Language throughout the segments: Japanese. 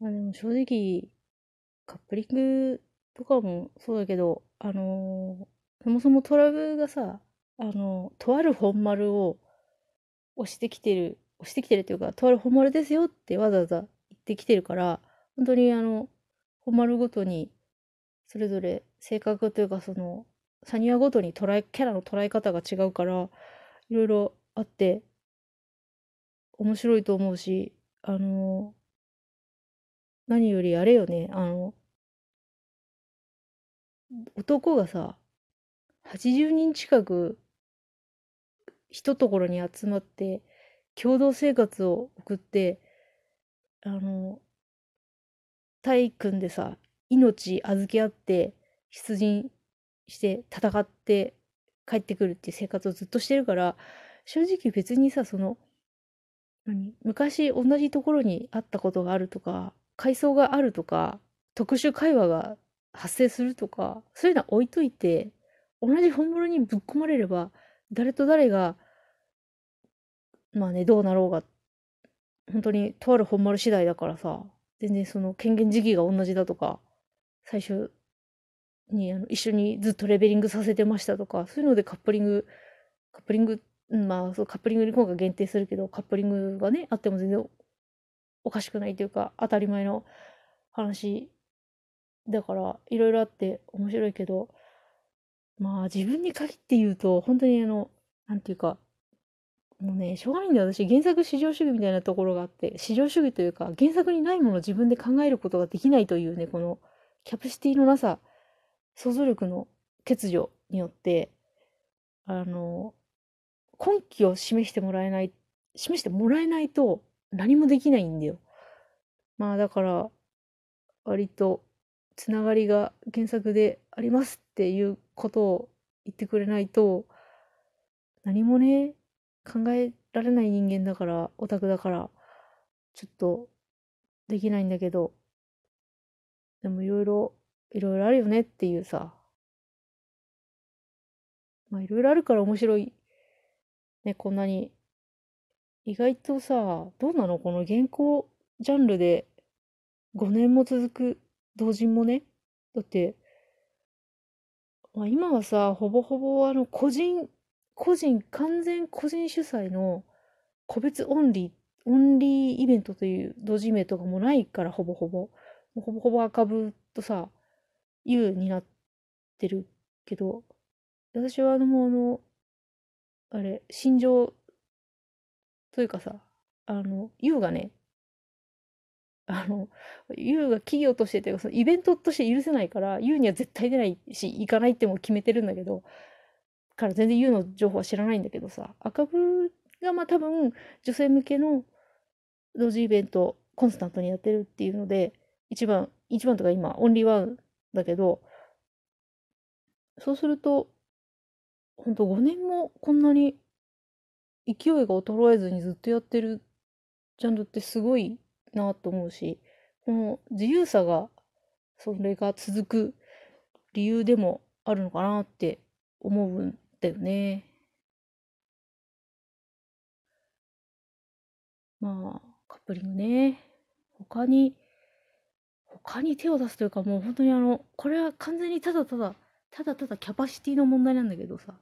まあでも正直、カップリングとかもそうだけど、あのーそもそもトラブがさ、あのとある本丸を押してきてる、押してきてるっていうか、とある本丸ですよってわざわざ言ってきてるから、本当にあの、本丸ごとに、それぞれ性格というか、その、サニアごとに捉え、キャラの捉え方が違うから、いろいろあって、面白いと思うし、あの何よりあれよね、あの、男がさ、80人近く一ところに集まって共同生活を送ってあの体育んでさ命預け合って出陣して戦って帰ってくるっていう生活をずっとしてるから正直別にさその何昔同じところにあったことがあるとか階層があるとか特殊会話が発生するとかそういうのは置いといて同じ本物にぶっ込まれれば誰と誰がまあねどうなろうが本当にとある本丸次第だからさ全然その権限時期が同じだとか最初にあの一緒にずっとレベリングさせてましたとかそういうのでカップリングカップリングまあそうカップリングに今回限定するけどカップリングがねあっても全然おかしくないというか当たり前の話だからいろいろあって面白いけどまあ自分に限って言うと本当にあのなんていうかもうねしょうがないんだよ。私原作至上主義みたいなところがあって至上主義というか原作にないものを自分で考えることができないというねこのキャパシティのなさ想像力の欠如によってあの根拠を示してもらえない示してもらえないと何もできないんだよ。まあだから割とつながりが原作でありますっていうことを言ってくれないと何もね考えられない人間だからオタクだからちょっとできないんだけどでもいろいろいろいろあるよねっていうさまあいろいろあるから面白いねこんなに意外とさどうなの？この原稿ジャンルで5年も続く同人もね。だって、まあ、今はさほぼほぼあの個人個人完全個人主催の個別オンリーオンリーイベントという同人名とかもないからほぼほぼ。ほぼほぼ赤部とさ U になってるけど私はあのもうあのあれ心情というかさあの U がねあの U が企業としてというかそのイベントとして許せないから U には絶対出ないし行かないっても決めてるんだけどから全然 U の情報は知らないんだけどさ赤部がまあ多分女性向けの同時イベントコンスタントにやってるっていうので一番一番とか今オンリーワンだけどそうするとほんと5年もこんなに勢いが衰えずにずっとやってるジャンルってすごいなと思うしこの自由さがそれが続く理由でもあるのかなって思うんだよね。まあカップリングね他に他に手を出すというかもう本当にあのこれは完全にただただただただキャパシティの問題なんだけどさ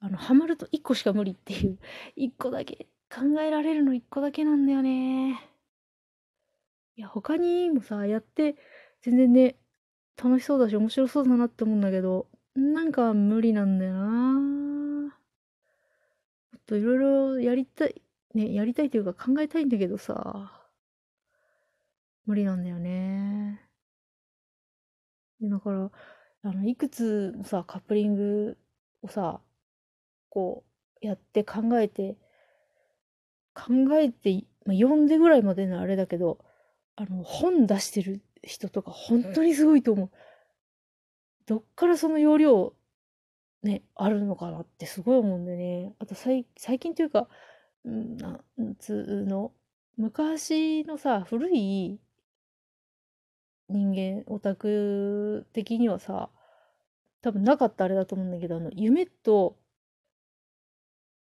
あのハマると1個しか無理っていう1個だけ考えられるの1個だけなんだよね。いや他にもさやって全然ね楽しそうだし面白そうだなって思うんだけどなんか無理なんだよな。もっといろいろやりたいねやりたいというか考えたいんだけどさ無理なんだよね。だからあのいくつもさカップリングをさこうやって考えて考えて、まあ、読んでぐらいまでのあれだけどあの本出してる人とか本当にすごいと思う。どっからその容量ねあるのかなってすごい思うんだよね。あと最近というかなんつうの昔のさ古い人間オタク的にはさ多分なかったあれだと思うんだけどあの夢と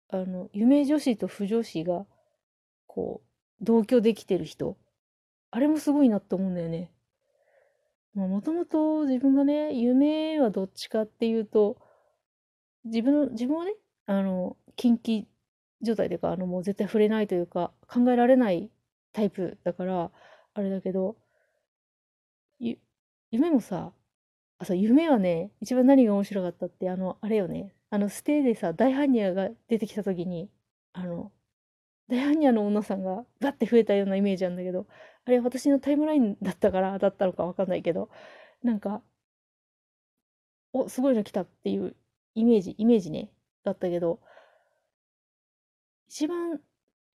あの夢女子と不女子がこう同居できてる人あれもすごいなって思うんだよね。もともと自分がね、夢はどっちかっていうと、自分の、自分はね、あの、近畿状態というか、あの、もう絶対触れないというか、考えられないタイプだから、あれだけど、夢もさ、あ、そう、夢はね、一番何が面白かったって、あの、あれよね、あの、ステイでさ、大般若が出てきた時に、あの、大般若の女さんがバッて増えたようなイメージなんだけど、あれ私のタイムラインだったからだったのかわかんないけど、なんか、お、すごいの来たっていうイメージ、イメージね、だったけど、一番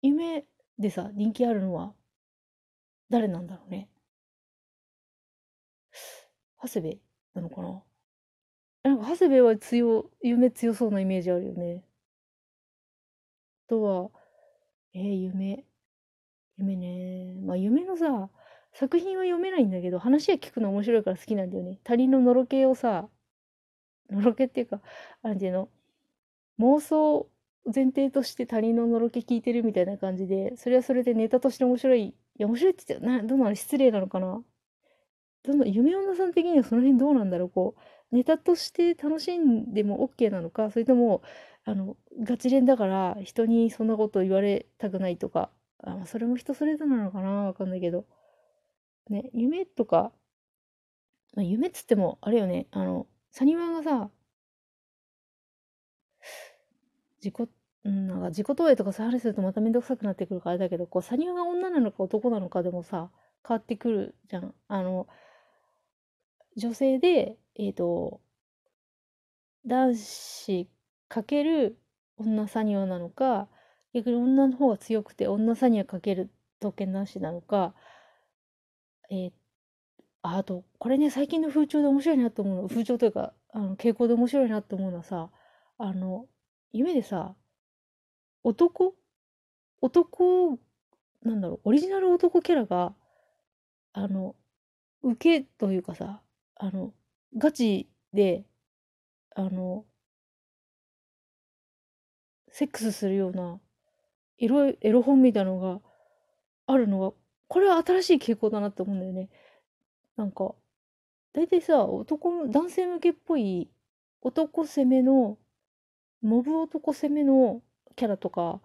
夢でさ、人気あるのは誰なんだろうね。長谷部なのかな？なんか長谷部は強、夢強そうなイメージあるよね。あとは、えー、夢。夢ね。まあ夢のさ、作品は読めないんだけど、話は聞くの面白いから好きなんだよね。他人ののろけをさ、のろけっていうか、なんていうの、妄想前提として他人ののろけ聞いてるみたいな感じで、それはそれでネタとして面白い。いや、面白いって言ってな、どうなの失礼なのかな？どの、夢女さん的にはその辺どうなんだろうこう、ネタとして楽しんでも OK なのか、それとも、あの、ガチ恋だから人にそんなこと言われたくないとか、あ、それも人それぞれなのかなわかんないけど。ね、夢とか、まあ、夢っつっても、あれよね、あの、サニワがさ、自己、なんか自己投影とかさ、話するとまためんどくさくなってくるからあれだけど、こう、サニワが女なのか男なのかでもさ、変わってくるじゃん。あの、女性で、えっ、ー、と、男子かける女サニワなのか、逆に女の方が強くて女サニワかける刀剣男子なのか、えー、ああと、これね、最近の風潮で面白いなと思うの、風潮というか、あの、傾向で面白いなと思うのはさ、あの、夢でさ、男男、なんだろう、オリジナル男キャラが、あの、受けというかさ、あの、ガチで、あの、セックスするような、エロ、エロ本みたいなのがあるのが、これは新しい傾向だなって思うんだよね。なんか、大体さ、男、男性向けっぽい男攻めの、モブ男攻めのキャラとか、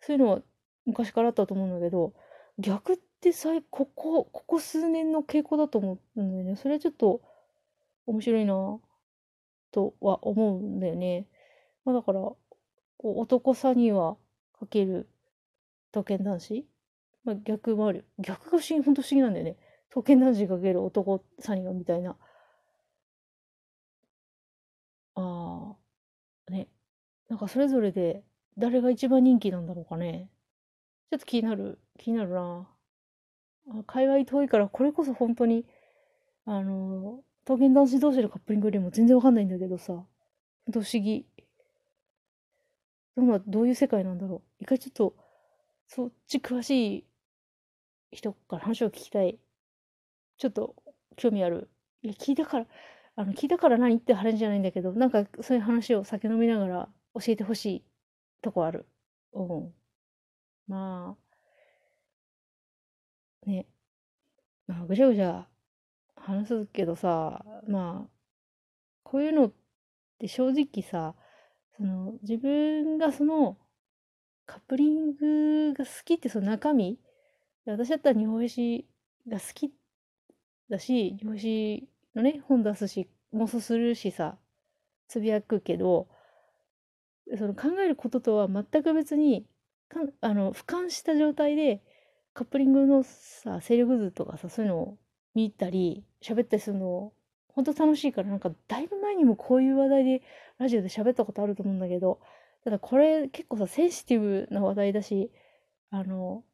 そういうのは昔からあったと思うんだけど、逆ってさ、ここ、ここ数年の傾向だと思うんだよね。それはちょっと面白いなとは思うんだよね。まあだから、こう男さにはかける刀剣男子まあ逆もある。逆が不思議、ほんと不思議なんだよね。刀剣男子かける男サニガみたいな。ああ、ね。なんかそれぞれで誰が一番人気なんだろうかね。ちょっと気になる、気になるな。あ界隈遠いから、これこそ本当に、あの、刀剣男子同士のカップリングよりも全然わかんないんだけどさ、ほんと不思議。どんな、どういう世界なんだろう。一回ちょっと、そっち詳しい人から話を聞きたい。ちょっと興味ある。いや、聞いたから、あの、聞いたから何って話じゃないんだけど、なんかそういう話を酒飲みながら教えてほしいとこある。うん。まあ、ね。まあ、ぐちゃぐちゃ話すけどさ、まあ、こういうのって正直さ、その、自分がその、カップリングが好きってその中身私だったら日本史が好きだし、日本史のね、本出すし、妄想するしさ、つぶやくけど、その考えることとは全く別に、かあの、俯瞰した状態で、カップリングのさ、勢力図とかさ、そういうのを見たり、喋ったりするの、ほんと楽しいから、なんか、だいぶ前にもこういう話題で、ラジオで喋ったことあると思うんだけど、ただこれ結構さ、センシティブな話題だし、あの、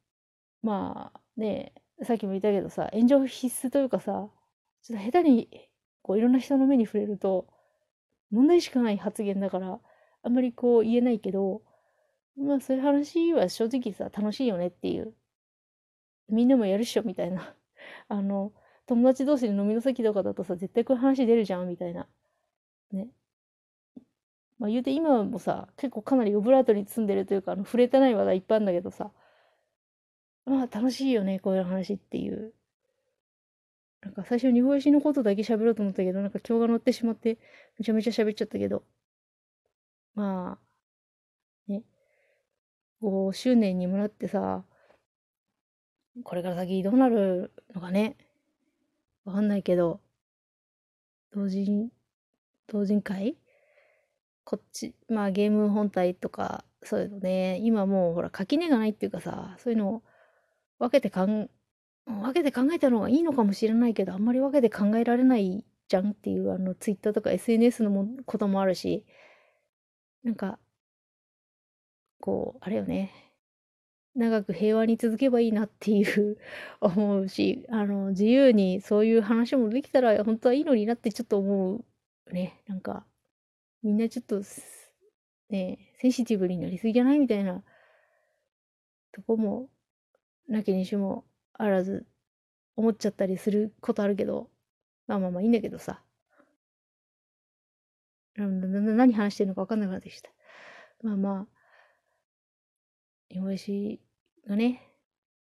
まあね、さっきも言ったけどさ、炎上必須というかさ、ちょっと下手に、こういろんな人の目に触れると、問題しかない発言だから、あんまりこう言えないけど、まあそういう話は正直さ、楽しいよねっていう。みんなもやるっしょみたいな。あの、友達同士で飲みの席とかだとさ、絶対こういう話出るじゃんみたいな。ね。まあ言うて今もさ、結構かなりオブラートに包んでるというか、あの触れてない話題いっぱいあるんだけどさ、まあ楽しいよね、こういう話っていう。なんか最初日本史のことだけ喋ろうと思ったけど、なんか今日が乗ってしまって、めちゃめちゃ喋っちゃったけど。まあ、ね。5周年にもなってさ、これから先どうなるのかね。わかんないけど、同人、同人会？こっち、まあゲーム本体とか、そういうのね、今もうほら垣根がないっていうかさ、そういうのを分けてかん、分けて考えたのがいいのかもしれないけど、あんまり分けて考えられないじゃんっていう、あの、ツイッターとか SNS のもこともあるし、なんか、こう、あれよね。長く平和に続けばいいなっていう 思うし、あの、自由にそういう話もできたら本当はいいのになってちょっと思うね。なんか、みんなちょっと、ね、センシティブになりすぎじゃないみたいなとこも、なきにしもあらず思っちゃったりすることあるけど、まあまあまあいいんだけどさ。何話してるのか分かんなくなってきた。まあまあ、日本史がね、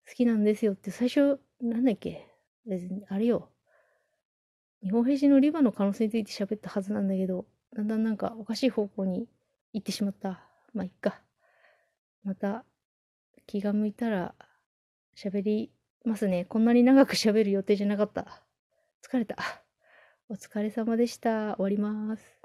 好きなんですよって最初、なんだっけ？別に、あれよ。日本兵士のリバの可能性について喋ったはずなんだけど、だんだんなんかおかしい方向に行ってしまった。まあ、いっか。また、気が向いたら、喋りますね。こんなに長く喋る予定じゃなかった。疲れた。お疲れ様でした。終わります。